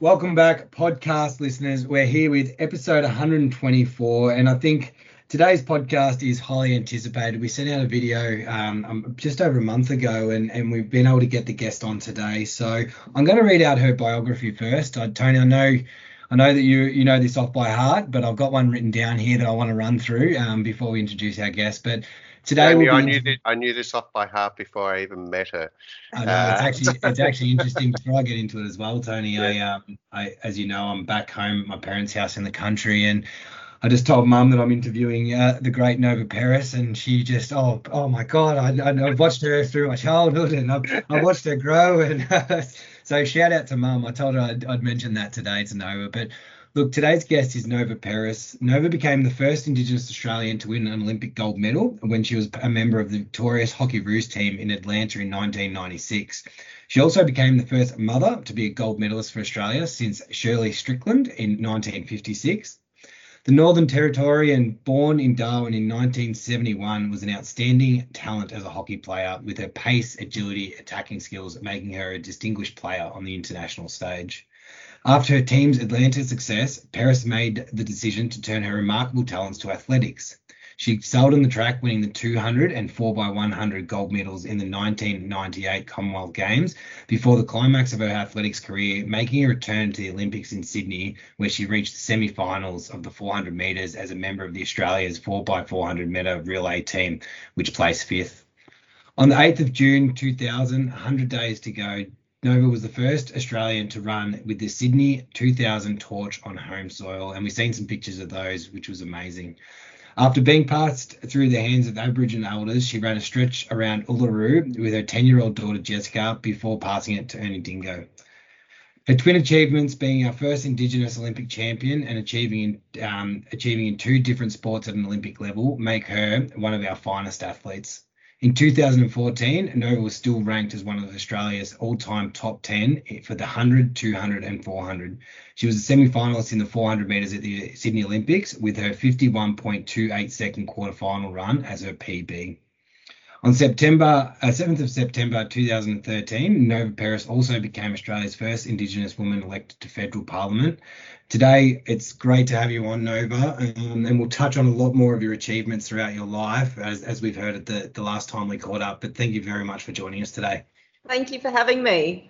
Welcome back, podcast listeners. We're here with episode 124, and I think today's podcast is highly anticipated. We sent out a video um, um, just over a month ago, and, and we've been able to get the guest on today. So I'm going to read out her biography first. Tony, I know. I know that you you know this off by heart, but I've got one written down here that I want to run through um, before we introduce our guest. But Today we'll I, knew this, I knew this off by heart before I even met her. I know uh, it's actually it's actually interesting. Before I get into it as well, Tony, yeah. I um I as you know I'm back home at my parents' house in the country, and I just told Mum that I'm interviewing uh, the great Nova Peris, and she just oh oh my god, I, have watched her through my childhood, and I've, I watched her grow, and so shout out to Mum. I told her I'd, I'd mention that today to Nova, but Look, today's guest is Nova Peris. Nova became the first Indigenous Australian to win an Olympic gold medal when she was a member of the victorious Hockey Roos team in Atlanta in 1996. She also became the first mother to be a gold medalist for Australia since Shirley Strickland in 1956. The Northern Territorian, born in Darwin in 1971, was an outstanding talent as a hockey player, with her pace, agility, attacking skills making her a distinguished player on the international stage. After her team's Atlanta success, Peris made the decision to turn her remarkable talents to athletics. She excelled in the track, winning the 200 and 4x100 gold medals in the 1998 Commonwealth Games before the climax of her athletics career, making a return to the Olympics in Sydney, where she reached the semi finals of the 400 metres as a member of the Australia's 4x400 metre relay team, which placed fifth. On the 8th of June 2000, 100 days to go, Nova was the first Australian to run with the Sydney 2000 torch on home soil, and we've seen some pictures of those, which was amazing. After being passed through the hands of Aboriginal elders, she ran a stretch around Uluru with her 10 year old daughter Jessica before passing it to Ernie Dingo. Her twin achievements being our first Indigenous Olympic champion and achieving in, um, achieving in two different sports at an Olympic level make her one of our finest athletes. In 2014, Nova was still ranked as one of Australia's all-time top 10 for the 100, 200 and 400. She was a semi-finalist in the 400 metres at the Sydney Olympics with her 51.28 second quarter-final run as her PB. On September uh, 7th of September 2013, Nova Peris also became Australia's first Indigenous woman elected to federal parliament Today, it's great to have you on, Nova, um, and we'll touch on a lot more of your achievements throughout your life, as, as we've heard at the, the last time we caught up. But thank you very much for joining us today. Thank you for having me.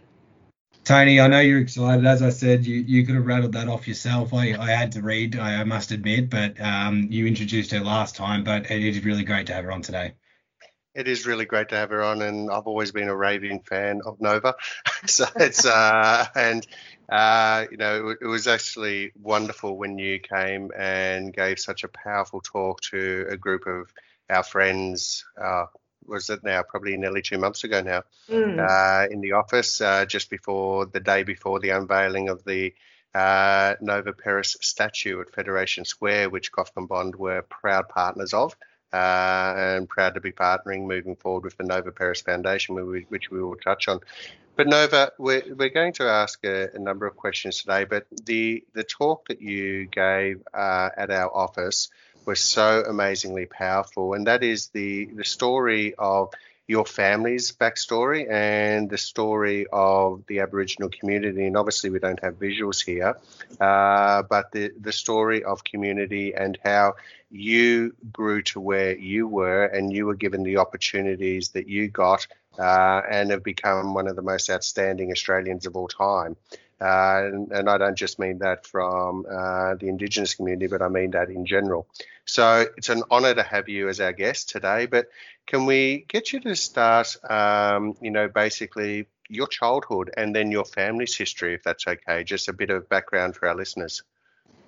Tony, I know you're excited. As I said, you, you could have rattled that off yourself. I, I had to read, I, must admit, but um, you introduced her last time. But it is really great to have her on today. It is really great to have her on, and I've always been a raving fan of Nova. so it's uh, and uh, you know, it, it, was actually wonderful when you came and gave such a powerful talk to a group of our friends. Uh, was it now? Probably nearly two months ago now, mm. uh, in the office, uh, just before the day before the unveiling of the uh, Nova Peris statue at Federation Square, which and Bond were proud partners of. Uh, and proud to be partnering moving forward with the Nova Peris Foundation, which we will touch on. But Nova, we're, we're going to ask a, a, number of questions today. But the the talk that you gave uh, at our office was so amazingly powerful, and that is the the story of your family's backstory and the story of the Aboriginal community. And obviously, we don't have visuals here, uh, but the, the story of community and how you grew to where you were and you were given the opportunities that you got uh, and have become one of the most outstanding Australians of all time. Uh, and, and, I don't just mean that from uh, the Indigenous community, but I mean that in general. So it's an honour to have you as our guest today. But can we get you to start, um, you know, basically your childhood and then your family's history, if that's okay? Just a bit of background for our listeners.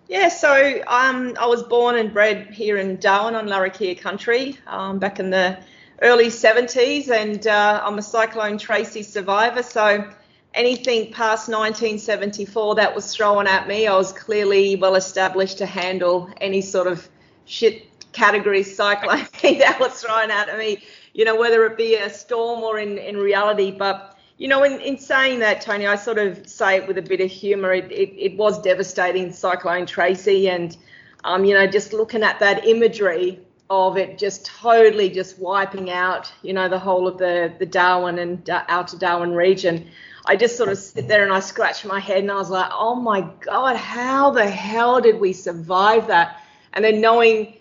Yeah, so um, I was born and bred here in Darwin on Larrakia country um, back in the early 70s, and uh, I'm a Cyclone Tracy survivor. So anything past 1974 that was thrown at me, I was clearly well established to handle any sort of shit category cyclone that was thrown at me, you know, whether it be a storm or in, in reality. But, you know, in, in saying that, Tony, I sort of say it with a bit of humour. It, it, it was devastating, Cyclone Tracy, and, um, you know, just looking at that imagery of it just totally just wiping out, you know, the whole of the the Darwin and uh, outer Darwin region. I just sort of sit there and I scratch my head and I was like, oh my God, how the hell did we survive that? And then knowing,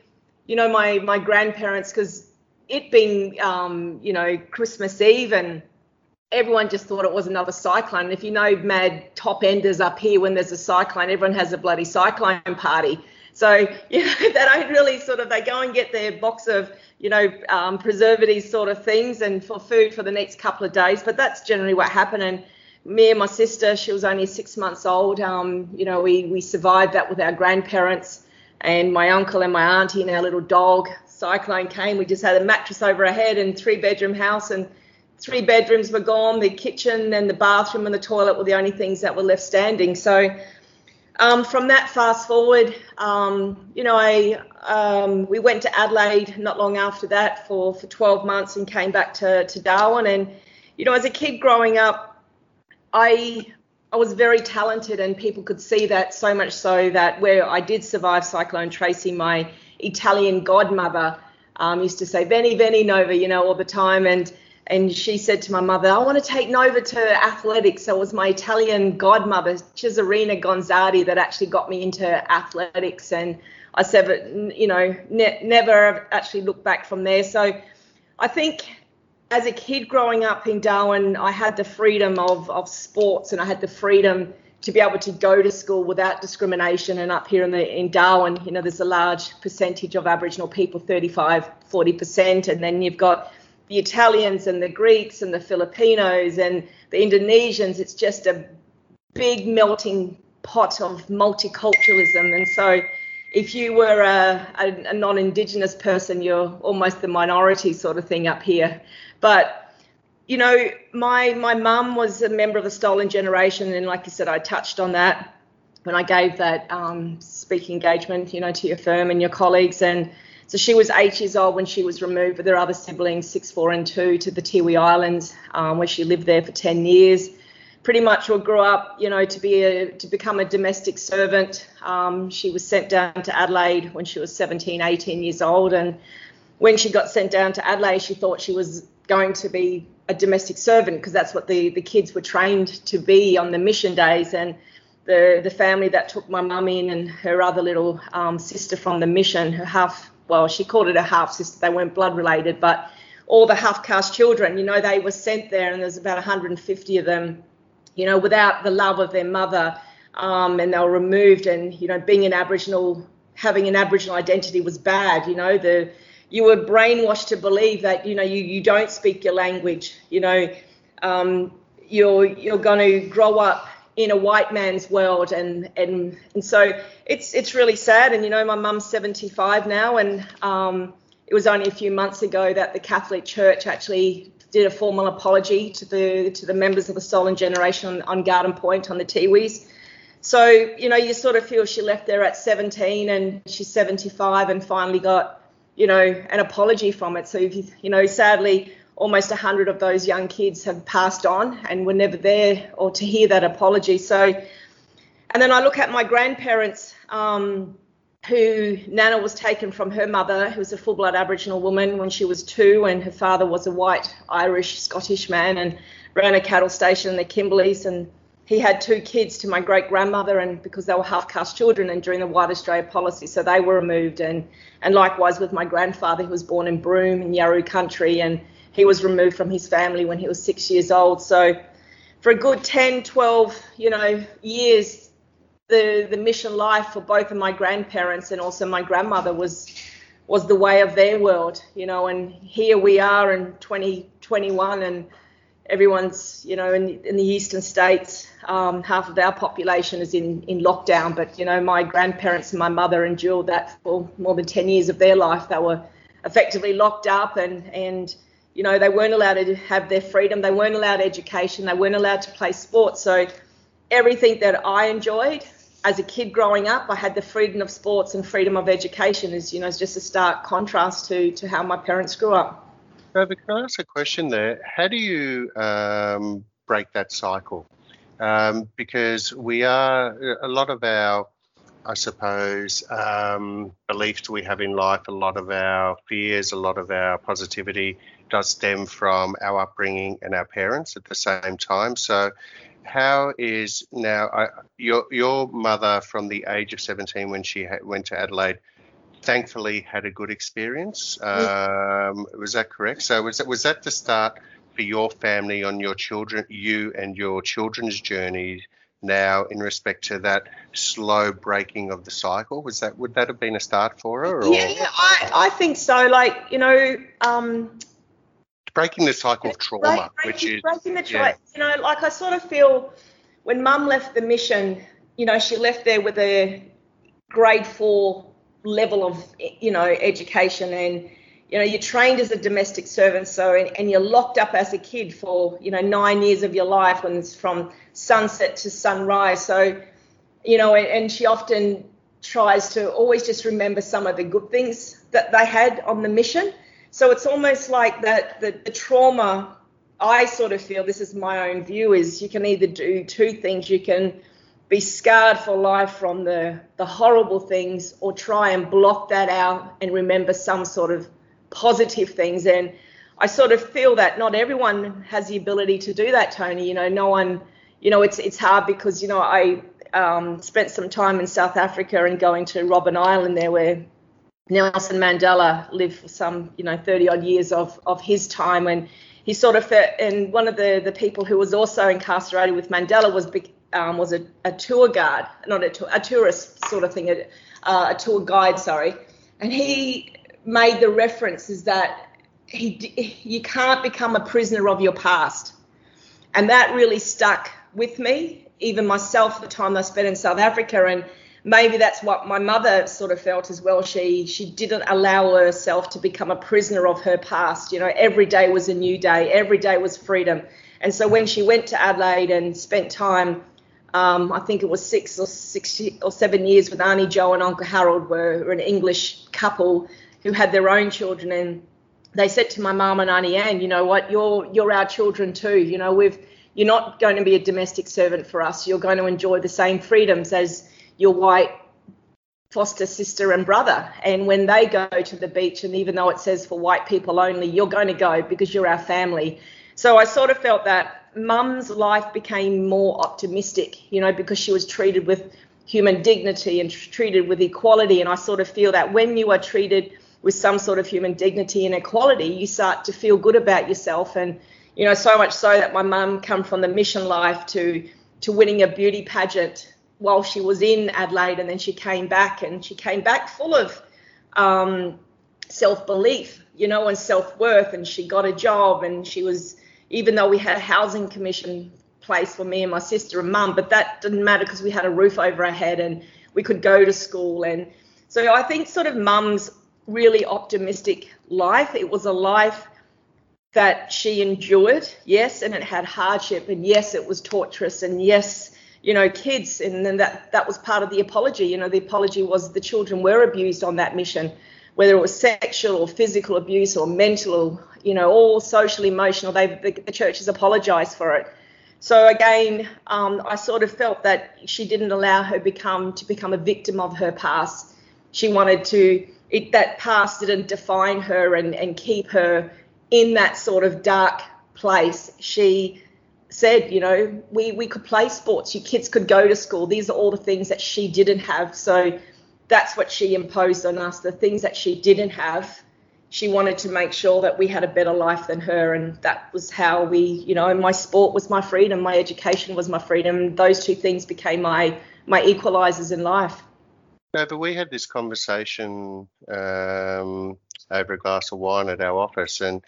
you know, my my grandparents, because it being, um, you know, Christmas Eve and everyone just thought it was another cyclone. If you know mad top enders up here, when there's a cyclone, everyone has a bloody cyclone party. So you know they don't really sort of they go and get their box of you know um, preservatives sort of things and for food for the next couple of days. But that's generally what happened. And me and my sister, she was only six months old. Um, you know we we survived that with our grandparents and my uncle and my auntie and our little dog. Cyclone came. We just had a mattress over our head and three bedroom house and three bedrooms were gone. The kitchen and the bathroom and the toilet were the only things that were left standing. So um, from that fast forward, um, you know, I um, we went to Adelaide not long after that for for 12 months and came back to to Darwin. And you know, as a kid growing up, I I was very talented, and people could see that so much so that where I did survive Cyclone Tracy, my Italian godmother um, used to say "Veni, Veni, Nova," you know, all the time, and and she said to my mother, I want to take Nova to athletics. So it was my Italian godmother, Cesarina Gonzardi, that actually got me into athletics. And I said, you know, ne- never actually looked back from there. So I think as a kid growing up in Darwin, I had the freedom of, of sports and I had the freedom to be able to go to school without discrimination. And up here in the in Darwin, you know, there's a large percentage of Aboriginal people, 35, 40%. And then you've got the Italians and the Greeks and the Filipinos and the Indonesians. It's just a big melting pot of multiculturalism. And so, if you were a, a, a non Indigenous person, you're almost the minority sort of thing up here. But you know, my my mum was a member of the Stolen Generation, and like you said, I touched on that when I gave that um, speaking engagement, you know, to your firm and your colleagues, and so she was eight years old when she was removed with her other siblings, six, four, and two, to the Tiwi Islands, um, where she lived there for 10 years. Pretty much all grew up, you know, to be a, to become a domestic servant. Um, she was sent down to Adelaide when she was 17, 18 years old, and when she got sent down to Adelaide, she thought she was going to be a domestic servant because that's what the, the kids were trained to be on the mission days. And the, the family that took my mum in and her other little um, sister from the mission, her half well, she called it a half sister. They weren't blood related, but all the half caste children, you know, they were sent there, and there's about 150 of them, you know, without the love of their mother, um, and they were removed. And you know, being an Aboriginal, having an Aboriginal identity was bad. You know, the you were brainwashed to believe that you know you you don't speak your language. You know, um, you're you're going to grow up in a white man's world and and and so it's it's really sad and you know my mum's 75 now and um, it was only a few months ago that the Catholic Church actually did a formal apology to the to the members of the stolen generation on, on Garden Point on the Tiwis. So you know you sort of feel she left there at 17 and she's 75 and finally got you know an apology from it. So if you you know sadly almost 100 of those young kids have passed on and were never there or to hear that apology. So, and then I look at my grandparents, um, who Nana was taken from her mother, who was a full blood Aboriginal woman when she was two, and her father was a white Irish Scottish man and ran a cattle station in the Kimberleys. And he had two kids to my great grandmother, and because they were half caste children, and during the White Australia policy, so they were removed. And and likewise with my grandfather, who was born in Broome in Yawuru country, and he was removed from his family when he was six years old. So for a good 10, 12, you know, years, the the mission life for both of my grandparents and also my grandmother was was the way of their world, you know. And here we are in 2021, and everyone's, you know, in, in the eastern states, um, half of our population is in in lockdown. But you know, my grandparents and my mother endured that for more than 10 years of their life. They were effectively locked up and and you know, they weren't allowed to have their freedom. They weren't allowed education. They weren't allowed to play sports. So everything that I enjoyed as a kid growing up, I had the freedom of sports and freedom of education. Is you know, it's just a stark contrast to to how my parents grew up. Robert, can I ask a question there? How do you um, break that cycle? Um, because we are a lot of our I suppose, um, beliefs we have in life, a lot of our fears, a lot of our positivity does stem from our upbringing and our parents at the same time. So, how is now I, your your mother from the age of 17 when she ha- went to Adelaide? Thankfully, had a good experience. Um, was that correct? So was that was that the start for your family on your children, you and your children's journey now in respect to that slow breaking of the cycle? Was that would that have been a start for her? Or? Yeah, I, I think so. Like you know, um, breaking the cycle of trauma, break, which is breaking the cycle. Yeah. You know, like I sort of feel when Mum left the mission, you know, she left there with a grade four level of you know education and you know, you're trained as a domestic servant, so and, and, you're locked up as a kid for you know nine years of your life, when it's from sunset to sunrise. So, you know, and, and she often tries to always just remember some of the good things that they had on the mission. So it's almost like that the, the trauma. I sort of feel this is my own view is you can either do two things. You can be scarred for life from the the horrible things, or try and block that out and remember some sort of positive things. And I sort of feel that not everyone has the ability to do that, Tony. You know, no one, you know, it's it's hard because you know I um, spent some time in South Africa and going to Robben Island there where Nelson Mandela lived for some, you know, 30 odd years of of his time and he sort of and one of the the people who was also incarcerated with Mandela was um, was a, a, tour guard, not a, tour, a tourist sort of thing, a, uh, a tour guide, sorry. And he made the reference is that he, you can't become a prisoner of your past. And that really stuck with me, even myself, the time I spent in South Africa. And maybe that's what my mother sort of felt as well. She she didn't allow herself to become a prisoner of her past. You know, every day was a new day, every day was freedom. And so when she went to Adelaide and spent time, um, I think it was six or six or seven years with Auntie Jo and Uncle Harold, were an English couple who had their own children and they said to my mum and Auntie Anne, you know what, you're you're our children too. You know, we've you're not going to be a domestic servant for us. You're going to enjoy the same freedoms as your white foster sister and brother. And when they go to the beach, and even though it says for white people only, you're going to go because you're our family. So I sort of felt that mum's life became more optimistic, you know, because she was treated with human dignity and treated with equality. And I sort of feel that when you are treated with some sort of human dignity and equality, you start to feel good about yourself. And, you know, so much so that my mum come from the mission life to to winning a beauty pageant while she was in Adelaide, and then she came back, and she came back full of um, self belief, you know, and self worth, and she got a job, and she was even though we had a housing commission place for me and my sister and mum, but that didn't matter because we had a roof over our head and we could go to school and so I think sort of mum's really optimistic life. It was a life that she endured, yes, and it had hardship, and yes, it was torturous, and yes, you know, kids, and then that that was part of the apology. You know, the apology was the children were abused on that mission, whether it was sexual or physical abuse or mental, you know, all social, emotional. They the, the church has apologized for it. So again, um, I sort of felt that she didn't allow her become to become a victim of her past. She wanted to it, that past didn't define her and, and keep her in that sort of dark place. She said, you know, we, we could play sports, your kids could go to school. These are all the things that she didn't have. So that's what she imposed on us, the things that she didn't have. She wanted to make sure that we had a better life than her, and that was how we, you know, my sport was my freedom, my education was my freedom. Those two things became my my equalizers in life. No, but we had this conversation um, over a glass of wine at our office, and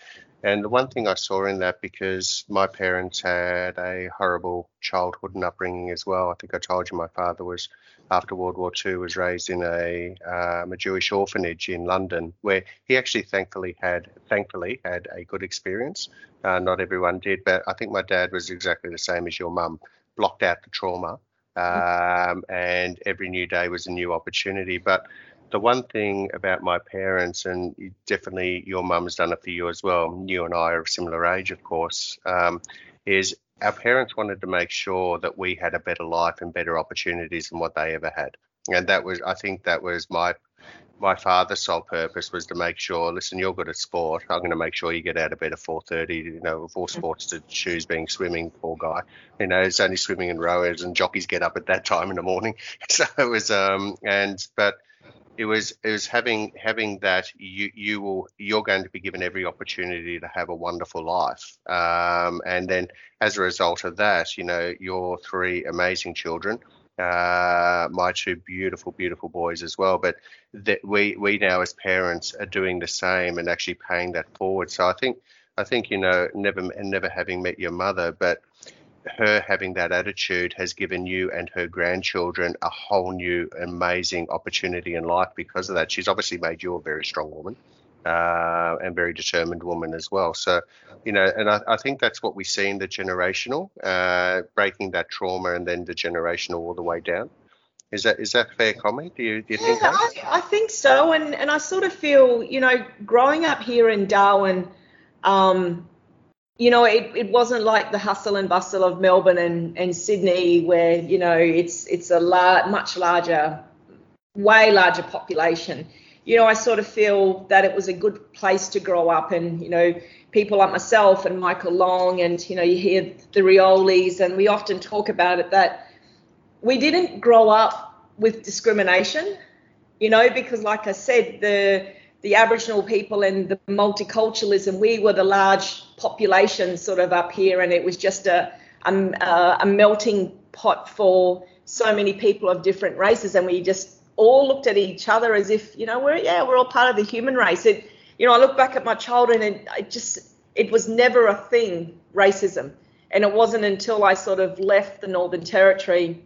and the one thing I saw in that because my parents had a horrible childhood and upbringing as well. I think I told you my father was after World War II was raised in a um, a Jewish orphanage in London, where he actually thankfully had thankfully had a good experience. Uh, not everyone did, but I think my dad was exactly the same as your mum, blocked out the trauma um, and every new day was a new opportunity. But the one thing about my parents, and definitely your mum's done it for you as well, you and I are of similar age, of course, um, is our parents wanted to make sure that we had a better life and better opportunities than what they ever had. and that was I think that was my my father's sole purpose was to make sure, listen, you're good at sport. I'm going to make sure you get out of bed at 4:30. You know, of all sports to choose, being swimming. Poor guy. You know, it's only swimming and rowers, and jockeys get up at that time in the morning. So it was, um, and but it was it was having having that you you will you're going to be given every opportunity to have a wonderful life. Um, and then as a result of that you know your three amazing children uh, my two beautiful beautiful boys as well but that we we now as parents are doing the same and actually paying that forward. So i think i think you know never never having met your mother but her having that attitude has given you and her grandchildren a whole new amazing opportunity in life because of that. She's obviously made you a very strong woman uh, and very determined woman as well. So, you know, and I, I think that's what we see in the generational, uh, breaking that trauma and then the generational all the way down. Is that is that fair comment? Do you, do you yeah, think? That? I, I think so, and and I sort of feel, you know, growing up here in Darwin, um, you know, it, it wasn't like the hustle and bustle of Melbourne and, and Sydney, where you know it's it's a lar- much larger, way larger population. You know, I sort of feel that it was a good place to grow up, and you know, people like myself and Michael Long, and you know, you hear the Riolis, and we often talk about it that we didn't grow up with discrimination, you know, because like I said, the the Aboriginal people and the multiculturalism, we were the large population sort of up here, and it was just a, um, a, a melting pot for so many people of different races, and we just all looked at each other as if, you know, we're yeah, we're all part of the human race. It, you know, I look back at my childhood, and it just it was never a thing, racism, and it wasn't until I sort of left the Northern Territory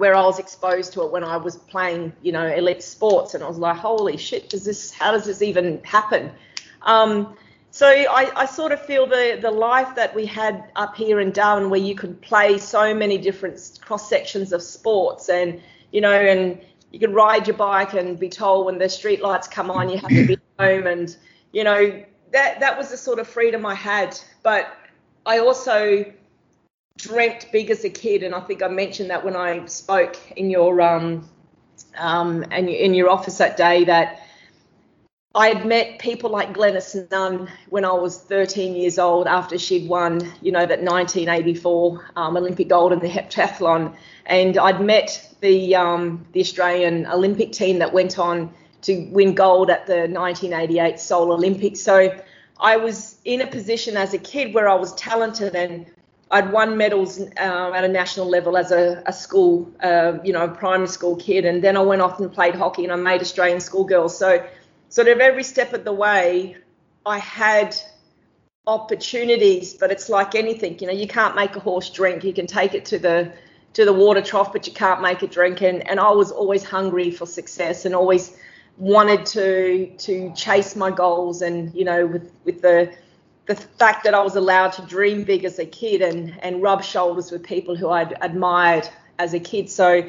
where I was exposed to it when I was playing, you know, elite sports, and I was like, holy shit, does this? How does this even happen? Um, so I, I, sort of feel the the life that we had up here in Darwin, where you could play so many different cross sections of sports, and you know, and you could ride your bike and be told when the street lights come on, you have to be home, and you know, that that was the sort of freedom I had. But I also dreamt big as a kid, and I think I mentioned that when I spoke in your um, um, and in your office that day that I had met people like Glynis Nunn when I was 13 years old after she'd won, you know, that 1984 um, Olympic gold in the heptathlon, and I'd met the um, the Australian Olympic team that went on to win gold at the 1988 Seoul Olympics. So I was in a position as a kid where I was talented and I'd won medals uh, at a national level as a, a school, uh, you know, primary school kid, and then I went off and played hockey, and I made Australian schoolgirls. So, sort of every step of the way, I had opportunities, but it's like anything, you know, you can't make a horse drink. You can take it to the to the water trough, but you can't make it drink. And and I was always hungry for success, and always wanted to to chase my goals, and you know, with with the the fact that I was allowed to dream big as a kid and and rub shoulders with people who I'd admired as a kid. So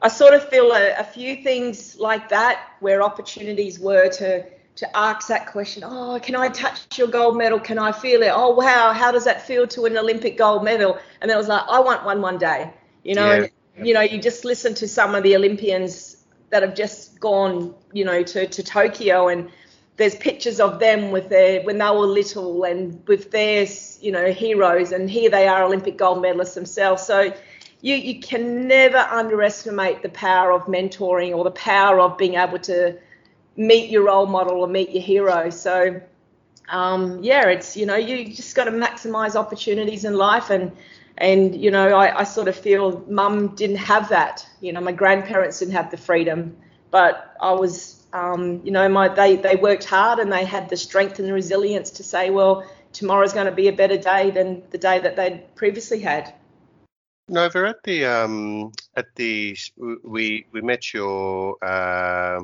I sort of feel a, a few things like that where opportunities were to to ask that question, oh, can I touch your gold medal? Can I feel it? Oh, wow, how does that feel to an Olympic gold medal? And then I was like, I want one one day. You know, yeah. and, you know, you just listen to some of the Olympians that have just gone, you know, to, to Tokyo and there's pictures of them with their when they were little and with their you know heroes and here they are olympic gold medalists themselves. So you you can never underestimate the power of mentoring or the power of being able to meet your role model or meet your hero. So um, yeah it's you know you just got to maximize opportunities in life and and you know I, I sort of feel mum didn't have that. You know my grandparents didn't have the freedom but i was um, you know, my they they worked hard and they had the strength and the resilience to say, well, tomorrow's going to be a better day than the day that they'd previously had. Nova, at the um, at the we we met your uh,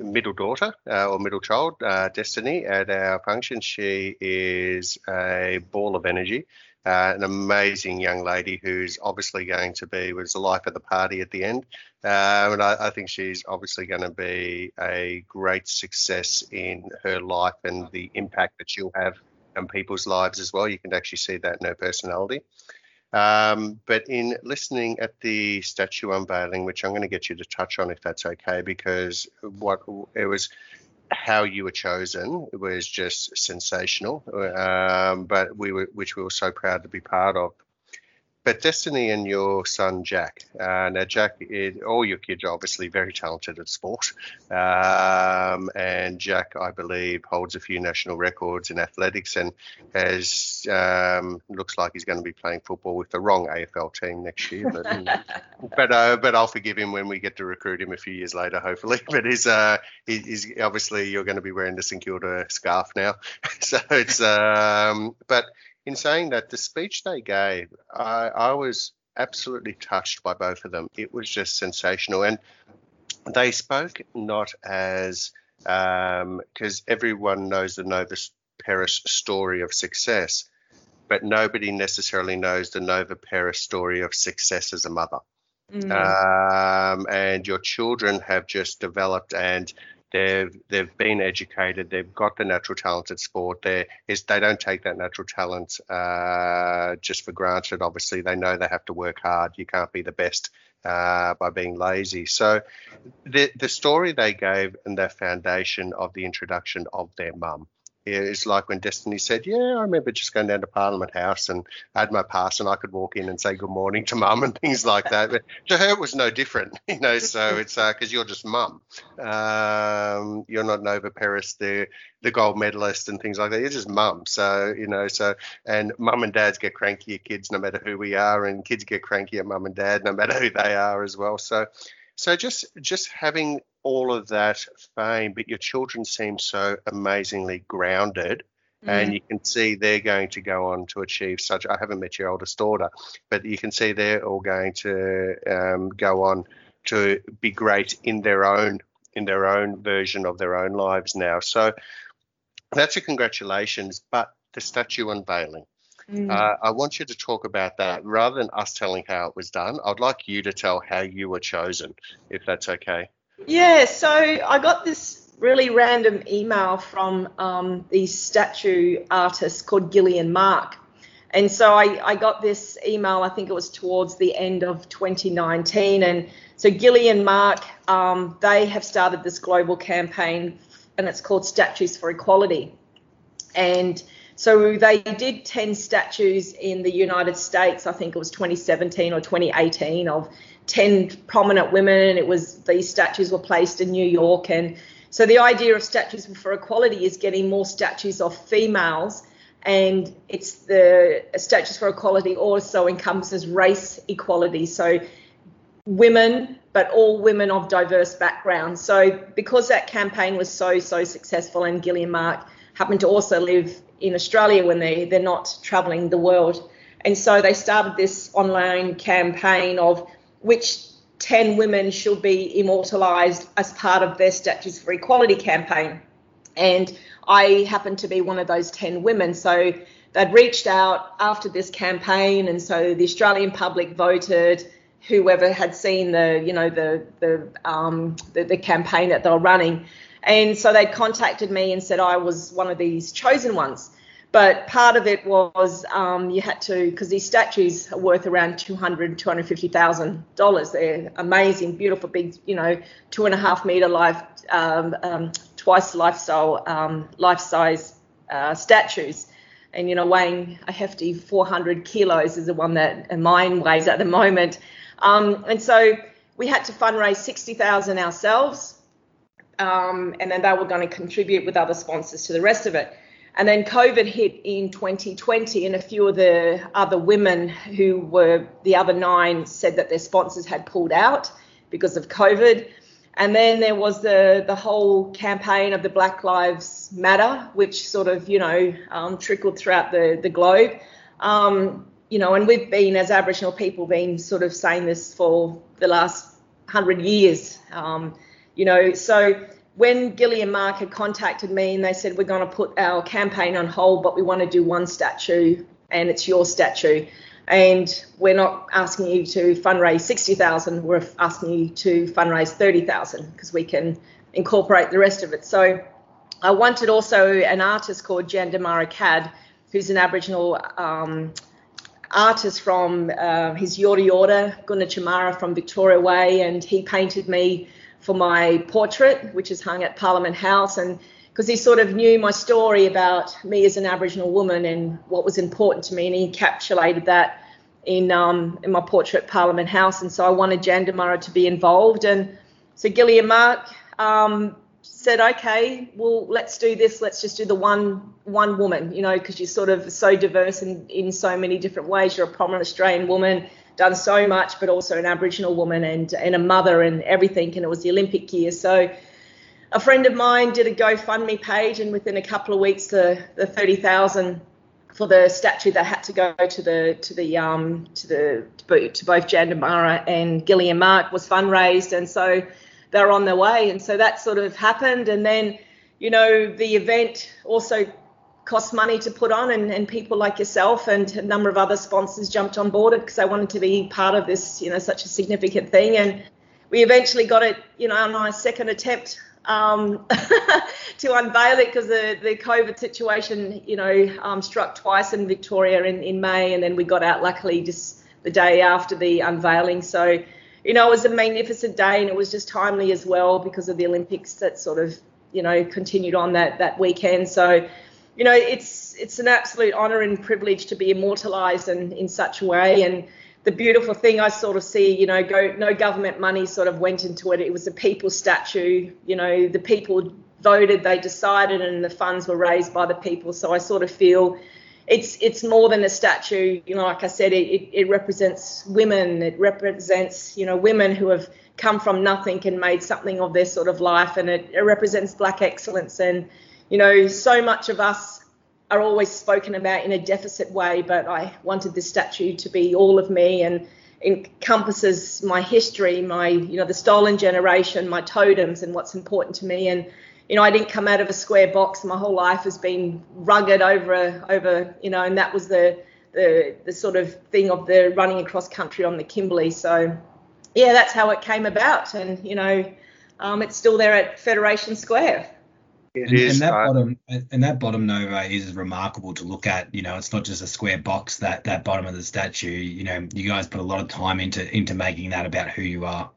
middle daughter uh, or middle child, uh, Destiny, at our function. She is a ball of energy uh, an amazing young lady who's obviously going to be was the life of the party at the end. Uh, and I, I, think she's obviously going to be a great success in her life and the impact that she'll have on people's lives as well. You can actually see that in her personality. Um, but in listening at the statue unveiling, which I'm going to get you to touch on if that's okay, because what it was how you were chosen was just sensational, um, but we were, which we were so proud to be part of but Destiny and your son Jack. Uh, now, Jack, is, all your kids are obviously very talented at sport, um, and Jack, I believe, holds a few national records in athletics and has um, looks like he's going to be playing football with the wrong AFL team next year. But but, uh, but I'll forgive him when we get to recruit him a few years later, hopefully. But he's uh, he's obviously you're going to be wearing the St Kilda scarf now, so it's um, but in saying that, the speech they gave, I, I was absolutely touched by both of them. It was just sensational. And they spoke not as because um, everyone knows the Nova Peris story of success, but nobody necessarily knows the Nova Peris story of success as a mother. Mm. Um, and your children have just developed and They've they've been educated. They've got the natural talent at sport. They is they don't take that natural talent uh, just for granted. Obviously, they know they have to work hard. You can't be the best uh, by being lazy. So, the the story they gave and the foundation of the introduction of their mum it's like when Destiny said, "Yeah, I remember just going down to Parliament House and I had my pass and I could walk in and say good morning to mum and things like that." But to her, it was no different, you know. So it's because uh, you're just mum. Um, you're not Nova Peris, the the gold medalist and things like that. You're just mum. So you know. So and mum and dads get cranky at kids no matter who we are, and kids get cranky at mum and dad no matter who they are as well. So so just just having all of that fame, but your children seem so amazingly grounded. Mm. And you can see they're going to go on to achieve such. I haven't met your oldest daughter, but you can see they're all going to um, go on to be great in their own in their own version of their own lives now. So that's a congratulations. But the statue unveiling, Mm. Uh, I want you to talk about that rather than us telling how it was done. I'd like you to tell how you were chosen, if that's okay. Yeah, so I got this really random email from um, the statue artist called Gillian Mark. And so I, I, got this email, I think it was towards the end of 2019. And so Gillian Mark, um, they have started this global campaign and it's called Statues for Equality. And so they did 10 statues in the United States, I think it was 2017 or 2018, of 10 prominent women. And It was these statues were placed in New York. And so the idea of Statues for Equality is getting more statues of females. And it's the Statues for Equality also encompasses race equality. So women, but all women of diverse backgrounds. So because that campaign was so, so successful and Gillian Mark happened to also live in Australia when they they're not traveling the world. And so they started this online campaign of which 10 women should be immortalized as part of their Statues for Equality campaign. And I happened to be one of those 10 women. So they'd reached out after this campaign, and so the Australian public voted. Whoever had seen the, you know, the the um, the, the campaign that they were running, and so they contacted me and said I was one of these chosen ones. But part of it was um, you had to, because these statues are worth around two hundred, two hundred fifty thousand dollars. They're amazing, beautiful, big, you know, two and a half meter life, um, um, twice um, life size uh, statues, and you know, weighing a hefty 400 kilos is the one that mine weighs at the moment. Um, and so we had to fundraise 60,000 ourselves, um, and then they were going to contribute with other sponsors to the rest of it. And then COVID hit in 2020, and a few of the other women who were the other nine said that their sponsors had pulled out because of COVID. And then there was the the whole campaign of the Black Lives Matter, which sort of you know um, trickled throughout the the globe. Um, you know, and we've been as Aboriginal people been sort of saying this for the last hundred years. Um, you know, so when Gillie and Marc had contacted me and they said, We're going to put our campaign on hold, but we want to do one statue and it's your statue. And we're not asking you to fundraise 60,000, we're asking you to fundraise 30,000 because we can incorporate the rest of it. So I wanted also an artist called Jandamarra Cadd, who's an Aboriginal um, artist from uh, his Yorta Yorta, Chamara from Victoria Way, and he painted me for my portrait, which is hung at Parliament House. And because he sort of knew my story about me as an Aboriginal woman and what was important to me, and he encapsulated that in um, in my portrait at Parliament House. And so I wanted Jandamarra to be involved. And so Gillian Mark um, said, okay, well, let's do this. Let's just do the one one woman, you know, because you're sort of so diverse in, in so many different ways. You're a prominent Australian woman, done so much, but also an Aboriginal woman and and a mother and everything. And it was the Olympic year, so a friend of mine did a GoFundMe page, and within a couple of weeks, the the thirty thousand for the statue that had to go to the to the um to the to both Jandamarra and Gillian Mark was fundraised, and so they're on their way. And so that sort of happened. And then, you know, the event also cost money to put on and, and people like yourself and a number of other sponsors jumped on board because they wanted to be part of this, you know, such a significant thing. And we eventually got it, you know, on our second attempt um, to unveil it because the, the COVID situation, you know, um, struck twice in Victoria in, in May and then we got out luckily just the day after the unveiling. So you know, it was a magnificent day and it was just timely as well because of the Olympics that sort of, you know, continued on that that weekend. So, you know, it's it's an absolute honour and privilege to be immortalised in, in such a way. And the beautiful thing I sort of see, you know, go no government money sort of went into it. It was a people statue. You know, the people voted, they decided, and the funds were raised by the people. So I sort of feel it's it's more than a statue. You know, like I said, it, it, it, represents women. It represents you know women who have come from nothing and made something of their sort of life, and it, it represents black excellence. And you know, so much of us are always spoken about in a deficit way, but I wanted this statue to be all of me and encompasses my history, my you know the stolen generation, my totems, and what's important to me and you know, I didn't come out of a square box. My whole life has been rugged over, over, you know, and that was the, the, the sort of thing of the running across country on the Kimberley. So, yeah, that's how it came about, and you know, um, it's still there at Federation Square. It and, is, and that uh, bottom and that bottom nova is remarkable to look at. You know, it's not just a square box that that bottom of the statue. You know, you guys put a lot of time into into making that about who you are.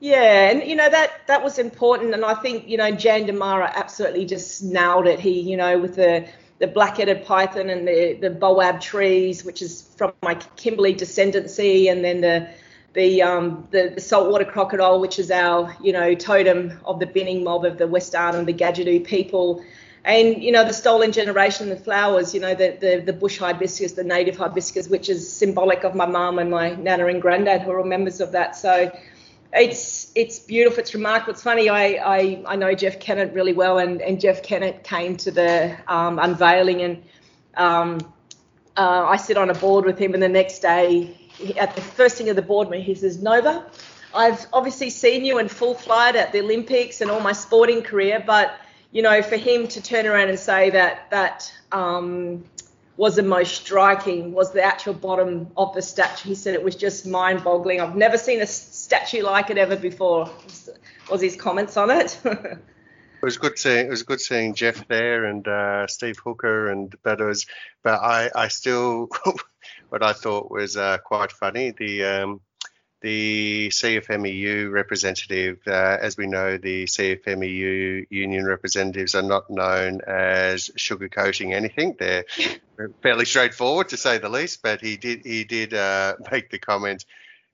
Yeah, and you know that that was important, and I think you know Jandamarra absolutely just nailed it. He, you know, with the the black-headed python and the the boab trees, which is from my Kimberley descendancy, and then the the um the, saltwater crocodile, which is our you know totem of the binning mob of the West Arnhem, the Gadjadu people. And you know the stolen generation, the flowers, you know the, the the bush hibiscus, the native hibiscus, which is symbolic of my mum and my nana and granddad, who are all members of that. So it's it's beautiful. It's remarkable. It's funny. I I, I know Jeff Kennett really well, and, and Jeff Kennett came to the um, unveiling, and um, uh, I sit on a board with him, and the next day, at the first thing of the board meeting, he says, Nova, I've obviously seen you in full flight at the Olympics and all my sporting career, but you know, for him to turn around and say that that um, was the most striking was the actual bottom of the statue. He said it was just mind-boggling. I've never seen a statue like it ever before. Was his comments on it? it was good seeing it was good seeing Jeff there and uh, Steve Hooker and was but I I still what I thought was uh, quite funny the um, the CFMEU representative, uh, as we know, the CFMEU union representatives are not known as sugarcoating anything. They're fairly straightforward, to say the least. But he did he did uh, make the comment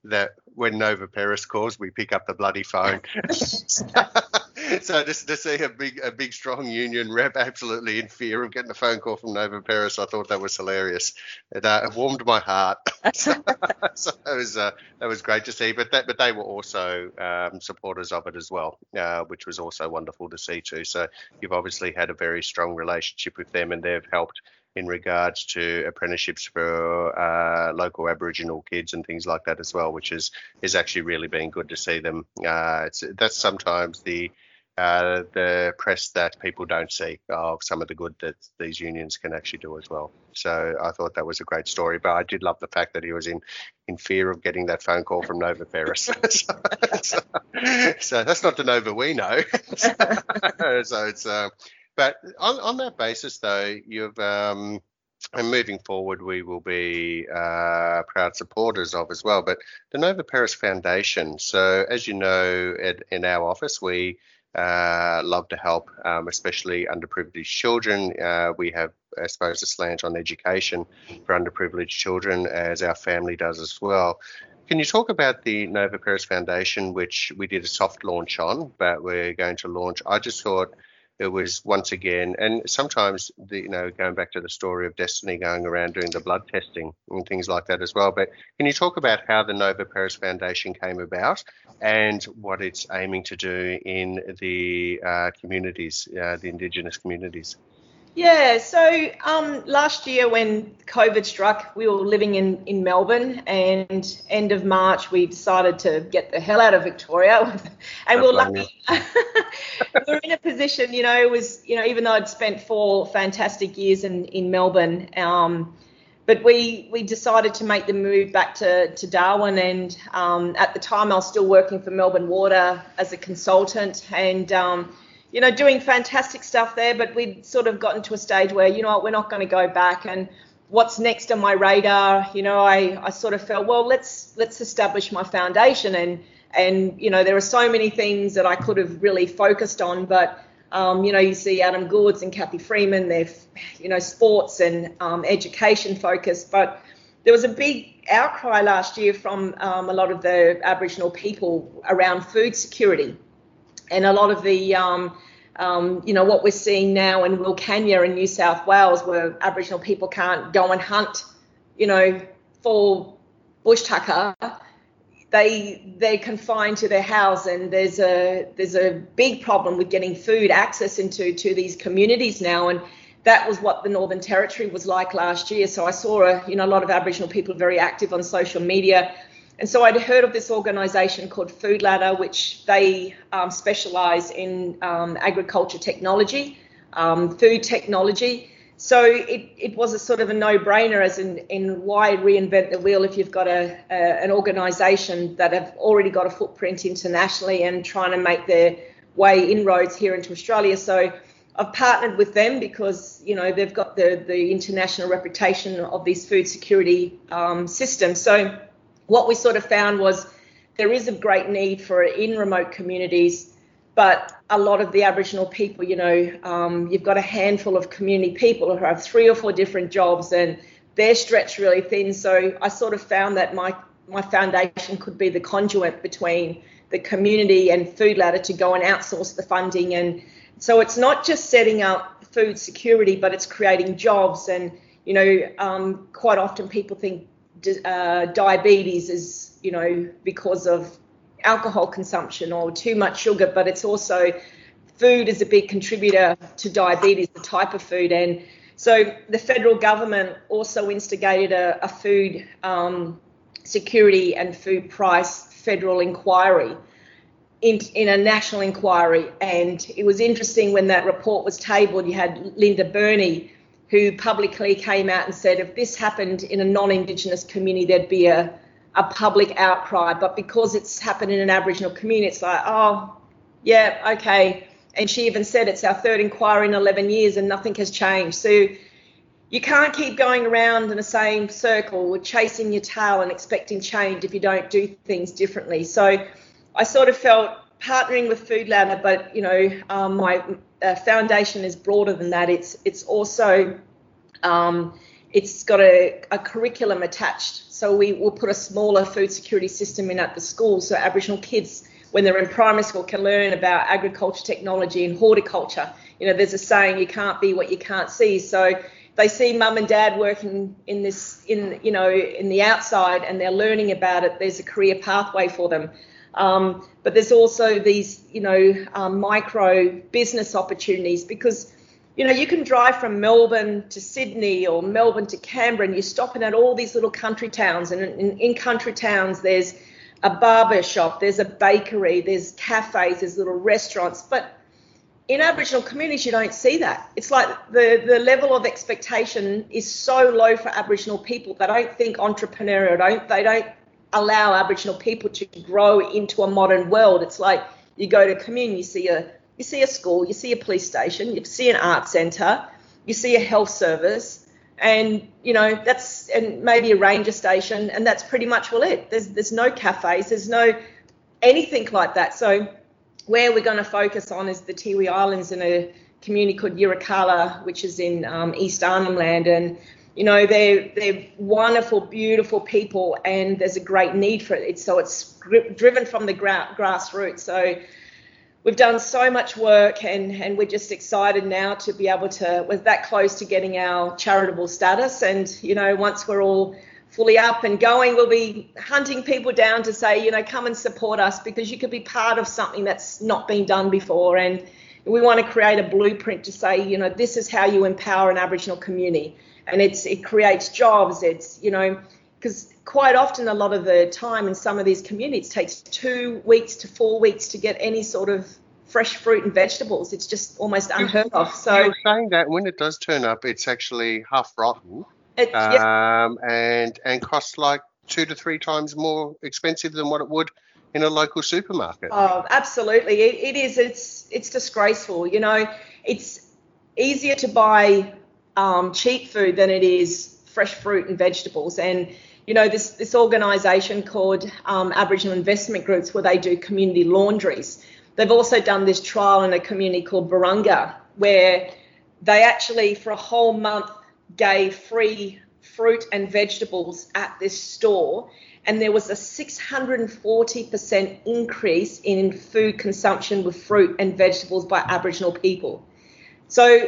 that when Nova Peris calls, we pick up the bloody phone. so just to see a big, a big, strong union rep absolutely in fear of getting a phone call from Nova Peris, I thought that was hilarious. It, uh, it warmed my heart. so, so that was uh, that was great to see. But that, but they were also um, supporters of it as well, uh, which was also wonderful to see too. So you've obviously had a very strong relationship with them, and they've helped in regards to apprenticeships for uh, local Aboriginal kids and things like that as well, which is is actually really been good to see them. Uh, that's sometimes the uh, the press that people don't see of some of the good that these unions can actually do as well. So I thought that was a great story, but I did love the fact that he was in in fear of getting that phone call from Nova Peris. so, so, so, that's not the Nova we know. so, so it's. Uh, but on, on that basis, though, you've um, and moving forward, we will be uh, proud supporters of as well. But the Nova Peris Foundation. So, as you know, at, in our office, we uh, love to help, um, especially underprivileged children. Uh, we have, I suppose, a slant on education for underprivileged children, as our family does as well. Can you talk about the Nova Peris Foundation, which we did a soft launch on, but we're going to launch? I just thought it was once again, and sometimes the, you know going back to the story of Destiny going around doing the blood testing and things like that as well. But can you talk about how the Nova Peris Foundation came about and what it's aiming to do in the uh, communities, uh, the Indigenous communities? Yeah, so um, last year when COVID struck, we were living in, in Melbourne, and end of March we decided to get the hell out of Victoria, and we are lucky. we are in a position, you know, it was, you know, even though I'd spent four fantastic years in in Melbourne, um, but we we decided to make the move back to to Darwin, and um, at the time I was still working for Melbourne Water as a consultant, and um, you know, doing fantastic stuff there, but we'd sort of gotten to a stage where, you know what, we're not going to go back. And what's next on my radar? You know, I, I sort of felt, well, let's let's establish my foundation. And and you know, there are so many things that I could have really focused on, but um, you know, you see Adam Goodes and Cathy Freeman, they're you know, sports and um, education focused, but there was a big outcry last year from um, a lot of the Aboriginal people around food security and a lot of the um, um, you know what we're seeing now in Wilcannia in New South Wales, where Aboriginal people can't go and hunt, you know, for bush tucker. They they're confined to their house, and there's a there's a big problem with getting food access into to these communities now, and that was what the Northern Territory was like last year. So I saw a you know a lot of Aboriginal people very active on social media and so I'd heard of this organisation called Food Ladder, which they um, specialise in um, agriculture technology, um, food technology. So it, it was a sort of a no-brainer as in, in why reinvent the wheel if you've got a, a an organisation that have already got a footprint internationally and trying to make their way inroads here into Australia. So I've partnered with them because you know they've got the the international reputation of these food security um, systems. So what we sort of found was there is a great need for it in remote communities, but a lot of the Aboriginal people, you know, um, you've got a handful of community people who have three or four different jobs and they're stretched really thin. So I sort of found that my my foundation could be the conduit between the community and Food Ladder to go and outsource the funding. And so it's not just setting up food security, but it's creating jobs. And you know, um, quite often people think uh, diabetes is, you know, because of alcohol consumption or too much sugar, but it's also food is a big contributor to diabetes, the type of food. And so the federal government also instigated a, a food um, security and food price federal inquiry. In, in, a national inquiry. And it was interesting when that report was tabled, you had Linda Burney, who publicly came out and said if this happened in a non-Indigenous community, there'd be a, a public outcry. But because it's happened in an Aboriginal community, it's like, oh, yeah, okay. And she even said it's our third inquiry in 11 years and nothing has changed. So you can't keep going around in the same circle, chasing your tail and expecting change if you don't do things differently. So I sort of felt partnering with Food Ladder, but you know, um, my uh, foundation is broader than that. It's it's also um, it's got a, a, curriculum attached. So we will put a smaller food security system in at the school, so Aboriginal kids, when they're in primary school, can learn about agriculture technology and horticulture. You know, there's a saying, you can't be what you can't see. So they see mum and dad working in this, in you know, in the outside, and they're learning about it. There's a career pathway for them. Um, but there's also these, you know, um, micro business opportunities because, you know, you can drive from Melbourne to Sydney or Melbourne to Canberra and you're stopping at all these little country towns. And in, in country towns, there's a barber shop, there's a bakery, there's cafes, there's little restaurants. But in Aboriginal communities, you don't see that. It's like the, the level of expectation is so low for Aboriginal people. They don't think entrepreneurial. Don't they don't allow Aboriginal people to grow into a modern world. It's like you go to a community, you see a you see a school, you see a police station, you see an art centre, you see a health service, and you know that's and maybe a ranger station, and that's pretty much all it. There's there's no cafes, there's no anything like that. So where we're going to focus on is the Tiwi Islands in a community called Yirrkala, which is in um, East Arnhem Land, and you know they're they're wonderful, beautiful people, and there's a great need for it. So it's driven from the gra- grassroots. So we've done so much work, and and we're just excited now to be able to. We're that close to getting our charitable status, and you know once we're all fully up and going, we'll be hunting people down to say, you know, come and support us because you could be part of something that's not been done before and we want to create a blueprint to say, you know, this is how you empower an Aboriginal community, and it's it creates jobs. It's you know, because quite often a lot of the time in some of these communities takes two weeks to four weeks to get any sort of fresh fruit and vegetables. It's just almost unheard of. So you're saying that when it does turn up, it's actually half rotten, it, um, and and costs like two to three times more expensive than what it would in a local supermarket. Oh, absolutely. It, it is. It's it's disgraceful. You know, it's easier to buy um, cheap food than it is fresh fruit and vegetables. And you know, this this organisation called um, Aboriginal Investment Groups, where they do community laundries. They've also done this trial in a community called Barunga, where they actually for a whole month gave free fruit and vegetables at this store and there was a 640% increase in food consumption with fruit and vegetables by Aboriginal people. So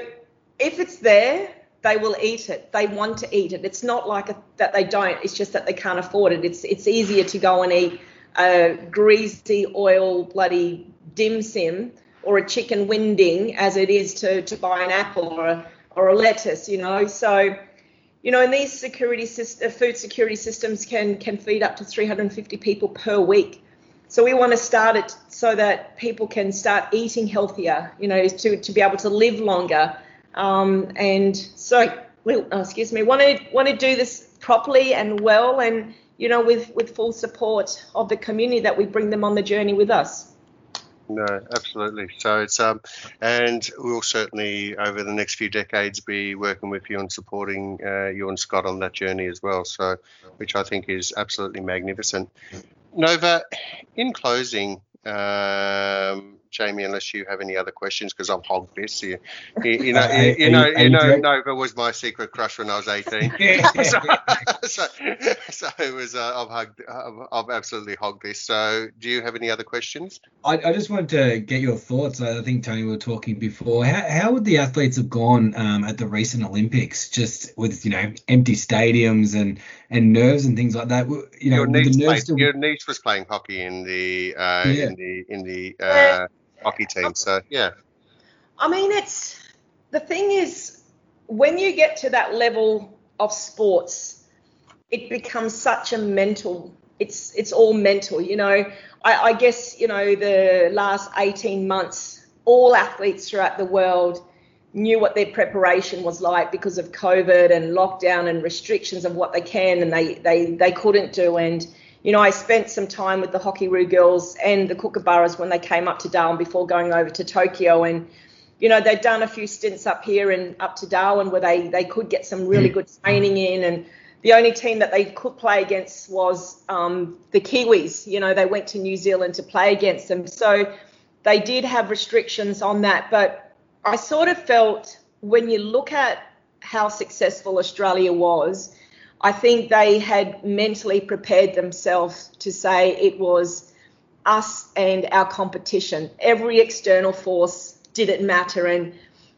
if it's there, they will eat it. They want to eat it. It's not like a, that they don't. It's just that they can't afford it. It's it's easier to go and eat a greasy oil bloody dim sim or a chicken winding as it is to to buy an apple or a, or a lettuce. You know, so you know, and these security system, uh, food security systems can can feed up to 350 people per week. So we want to start it so that people can start eating healthier, you know, to, to be able to live longer. Um, and so, oh, excuse me, want to want to do this properly and well, and you know, with with full support of the community that we bring them on the journey with us. No, absolutely. So it's um, and we'll certainly over the next few decades be working with you and supporting uh, you and Scott on that journey as well. So, which I think is absolutely magnificent. Nova, in closing, um, Jamie, unless you have any other questions, because I've hogged this. You, you, you know, you, you know, you know, Nova was my secret crush when I was 18. so, so, so, it was. Uh, I've hugged. I've, I've, absolutely hogged this. So, do you have any other questions? I, I just wanted to get your thoughts. I think Tony we were talking before. How, how would the athletes have gone um, at the recent Olympics, just with you know empty stadiums and and nerves and things like that? You know, your niece, played, still... your niece was playing hockey in the uh, yeah. in the in the. Uh, hockey team. So yeah. I mean, it's the thing is when you get to that level of sports, it becomes such a mental. It's it's all mental, you know. I, I guess you know the last 18 months, all athletes throughout the world knew what their preparation was like because of COVID and lockdown and restrictions of what they can and they they they couldn't do and you know, I spent some time with the Hockeyroo girls and the Kookaburras when they came up to Darwin before going over to Tokyo. And, you know, they'd done a few stints up here and up to Darwin where they, they could get some really mm. good training in. And the only team that they could play against was um, the Kiwis. You know, they went to New Zealand to play against them. So they did have restrictions on that. But I sort of felt when you look at how successful Australia was, I think they had mentally prepared themselves to say it was us and our competition. Every external force didn't matter. And,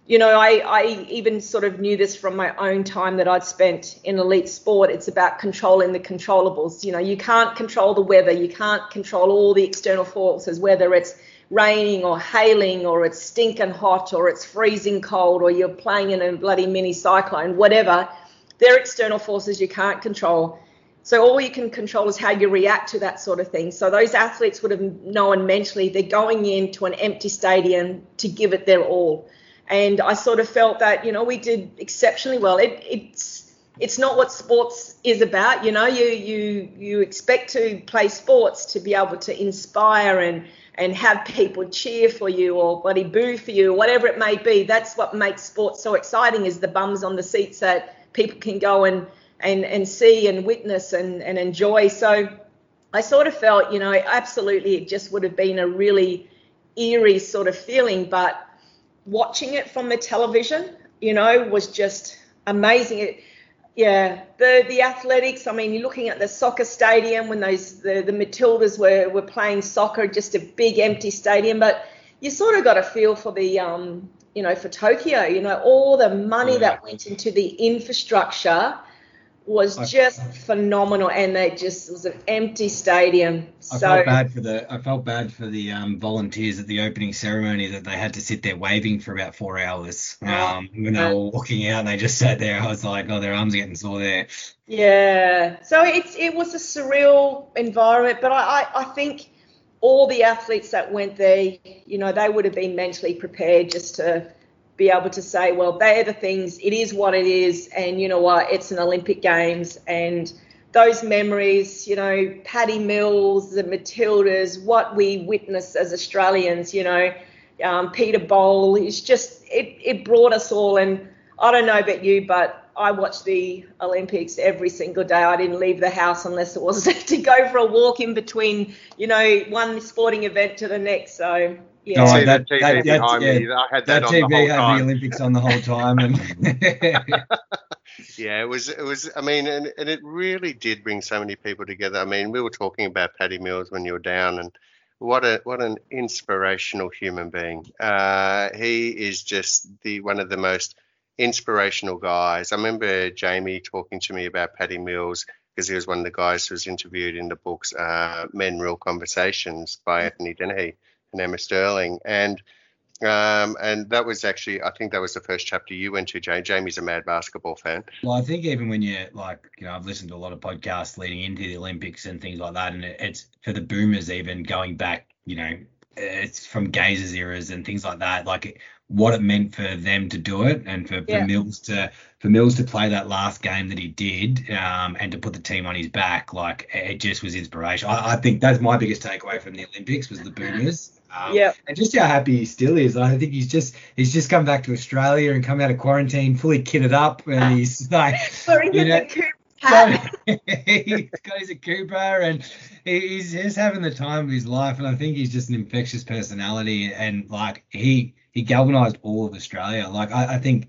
you know, I, I even sort of knew this from my own time that I'd spent in elite sport. It's about controlling the controllables. You know, you can't control the weather, you can't control all the external forces, whether it's raining or hailing or it's stinking hot or it's freezing cold or you're playing in a bloody mini cyclone, whatever they're external forces you can't control. So all you can control is how you react to that sort of thing. So those athletes would have known mentally they're going into an empty stadium to give it their all. And I sort of felt that, you know, we did exceptionally well. It, it's it's not what sports is about, you know. You you you expect to play sports to be able to inspire and and have people cheer for you or bloody boo for you, whatever it may be. That's what makes sports so exciting is the bums on the seats that people can go and and and see and witness and and enjoy. So I sort of felt, you know, absolutely, it just would have been a really eerie sort of feeling, but watching it from the television, you know, was just amazing. It, yeah, the the athletics. I mean, you're looking at the soccer stadium when those the, the Matildas were were playing soccer, just a big empty stadium. But you sort of got a feel for the um, you know, for Tokyo. You know, all the money yeah. that went into the infrastructure was I, just phenomenal, and they just was an empty stadium. I felt bad for the I felt bad for the um, volunteers at the opening ceremony that they had to sit there waving for about four hours oh, um, when they were walking out. and They just sat there. I was like, oh, their arms are getting sore there. Yeah, so it's it was a surreal environment, but I, I, I think all the athletes that went there, you know, they would have been mentally prepared just to be able to say, well, they're the things, it is what it is, and you know what, it's an Olympic Games, and those memories, you know, Patty Mills, the Matildas, what we witnessed as Australians, you know, um, Peter Bol, is just, it, it brought us all, and I don't know about you, but I watched the Olympics every single day. I didn't leave the house unless it was to go for a walk in between, you know, one sporting event to the next. So yeah, oh, that, TV that, behind yeah, me. I had that, that TV the had time. the Olympics on the whole time, and yeah, it was it was. I mean, and, and it really did bring so many people together. I mean, we were talking about Patty Mills when you were down, and what a what an inspirational human being. Uh, he is just the one of the most inspirational guys. I remember Jamie talking to me about Patty Mills because he was one of the guys who was interviewed in the books uh, Men Real Conversations by mm. Anthony Dennehy and Emma Sterling. And um, and that was actually, I think that was the first chapter you went to. Jamie's a mad basketball fan. Well, I think even when you're like, you know, I've listened to a lot of podcasts leading into the Olympics and things like that, and it's for the boomers even going back, you know, it's from Gazer's eras and things like that. Like what it meant for them to do it and for, for yeah. Mills to for Mills to play that last game that he did um, and to put the team on his back, like it just was inspiration. I, I think that's my biggest takeaway from the Olympics was the boomers. Um, yeah. And just how happy he still is. I think he's just he's just come back to Australia and come out of quarantine fully kitted up and he's like you know, he's got his Cooper and he's just having the time of his life and I think he's just an infectious personality and like he he galvanized all of Australia. Like I, I think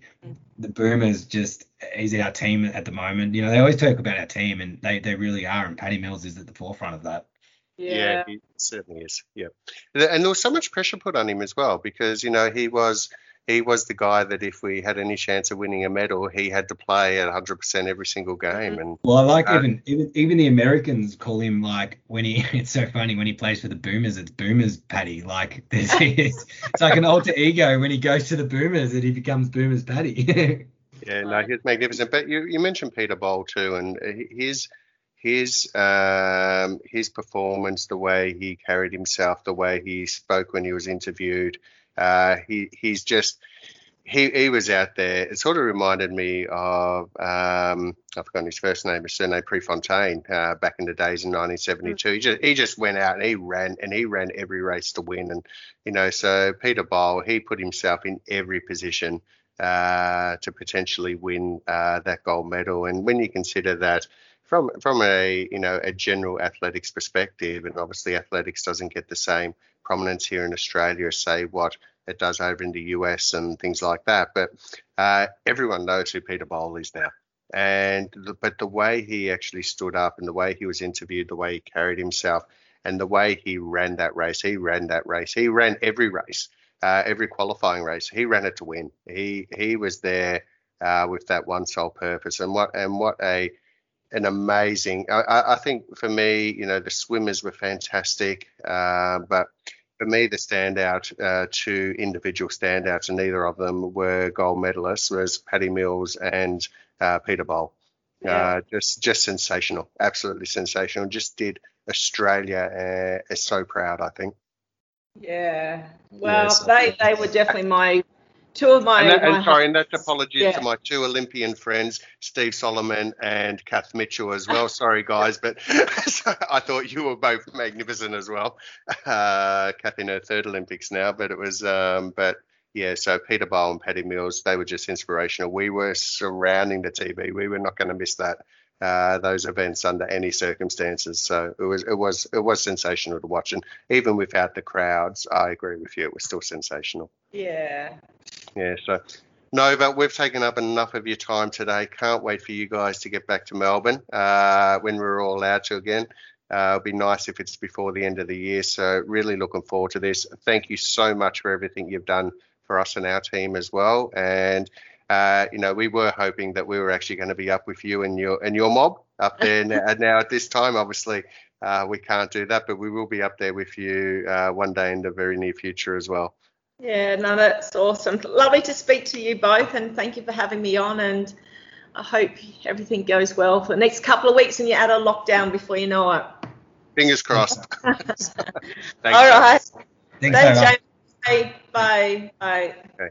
the Boomers just is our team at the moment. You know, they always talk about our team, and they they really are. And Patty Mills is at the forefront of that. Yeah. yeah, he certainly is. Yeah, and there was so much pressure put on him as well because you know he was he was the guy that if we had any chance of winning a medal, he had to play at 100% every single game. Mm-hmm. And well, I like uh, even, even even the Americans call him like when he. It's so funny when he plays for the Boomers. It's Boomers Patty. Like it's, it's like an alter ego when he goes to the Boomers that he becomes Boomers Patty. yeah, no, he's magnificent. But you you mentioned Peter Bol too, and his his um, his performance, the way he carried himself, the way he spoke when he was interviewed. Uh, he he's just he he was out there. It sort of reminded me of um, I've forgotten his first name, his surname Prefontaine, uh, back in the days in 1972. He just he just went out and he ran and he ran every race to win. And you know, so Peter Bol he put himself in every position uh, to potentially win uh, that gold medal. And when you consider that from from a you know a general athletics perspective, and obviously athletics doesn't get the same prominence here in Australia as say what it does over in the US and things like that. But uh, everyone knows who Peter Bol is now. And the, but the way he actually stood up and the way he was interviewed, the way he carried himself, and the way he ran that race, he ran that race. He ran every race, uh, every qualifying race. He ran it to win. He he was there uh, with that one sole purpose. And what and what a an amazing. I, I, think for me, you know, the swimmers were fantastic, uh, but for me, the standout, uh, two individual standouts, and neither of them were gold medalists, was Patty Mills and uh, Peter Bol. Yeah. Uh, just, just sensational, absolutely sensational. Just did Australia uh, so proud, I think. Yeah, well, yes, they they were definitely my two of my. And, that, my and sorry, and that's apologies yeah. to my two Olympian friends, Steve Solomon and Kath Mitchell as well. sorry, guys, but I thought you were both magnificent as well. Uh, Kath in her third Olympics now, but it was, um, but yeah, so Peter Bol and Patty Mills, they were just inspirational. We were surrounding the TV. We were not going to miss that uh, those events under any circumstances. So it was it was it was sensational to watch, and even without the crowds, I agree with you, it was still sensational. Yeah. Yeah. So. No, but we've taken up enough of your time today. Can't wait for you guys to get back to Melbourne uh, when we're all allowed to again. Uh, it'll be nice if it's before the end of the year. So really looking forward to this. Thank you so much for everything you've done for us and our team as well. And uh, you know, we were hoping that we were actually going to be up with you and your and your mob up there now, now at this time. Obviously, uh, we can't do that, but we will be up there with you uh, one day in the very near future as well. Yeah, no, that's awesome. Lovely to speak to you both, and thank you for having me on. And I hope everything goes well for the next couple of weeks, and you're out of lockdown before you know it. Fingers crossed. Thanks, All right. Thanks, Thanks, Sarah. James. Bye. Bye. Okay.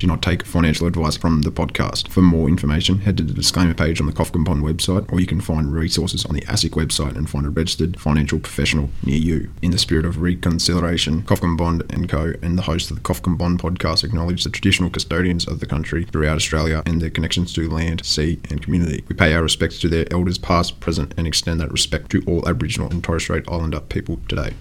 Do not take financial advice from the podcast. For more information, head to the disclaimer page on the Kofkin Bond website, or you can find resources on the ASIC website and find a registered financial professional near you. In the spirit of reconciliation, Kofkin Bond and Co. and the host of the Kofkin Bond podcast acknowledge the traditional custodians of the country throughout Australia and their connections to land, sea, and community. We pay our respects to their elders past, present, and extend that respect to all Aboriginal and Torres Strait Islander people today.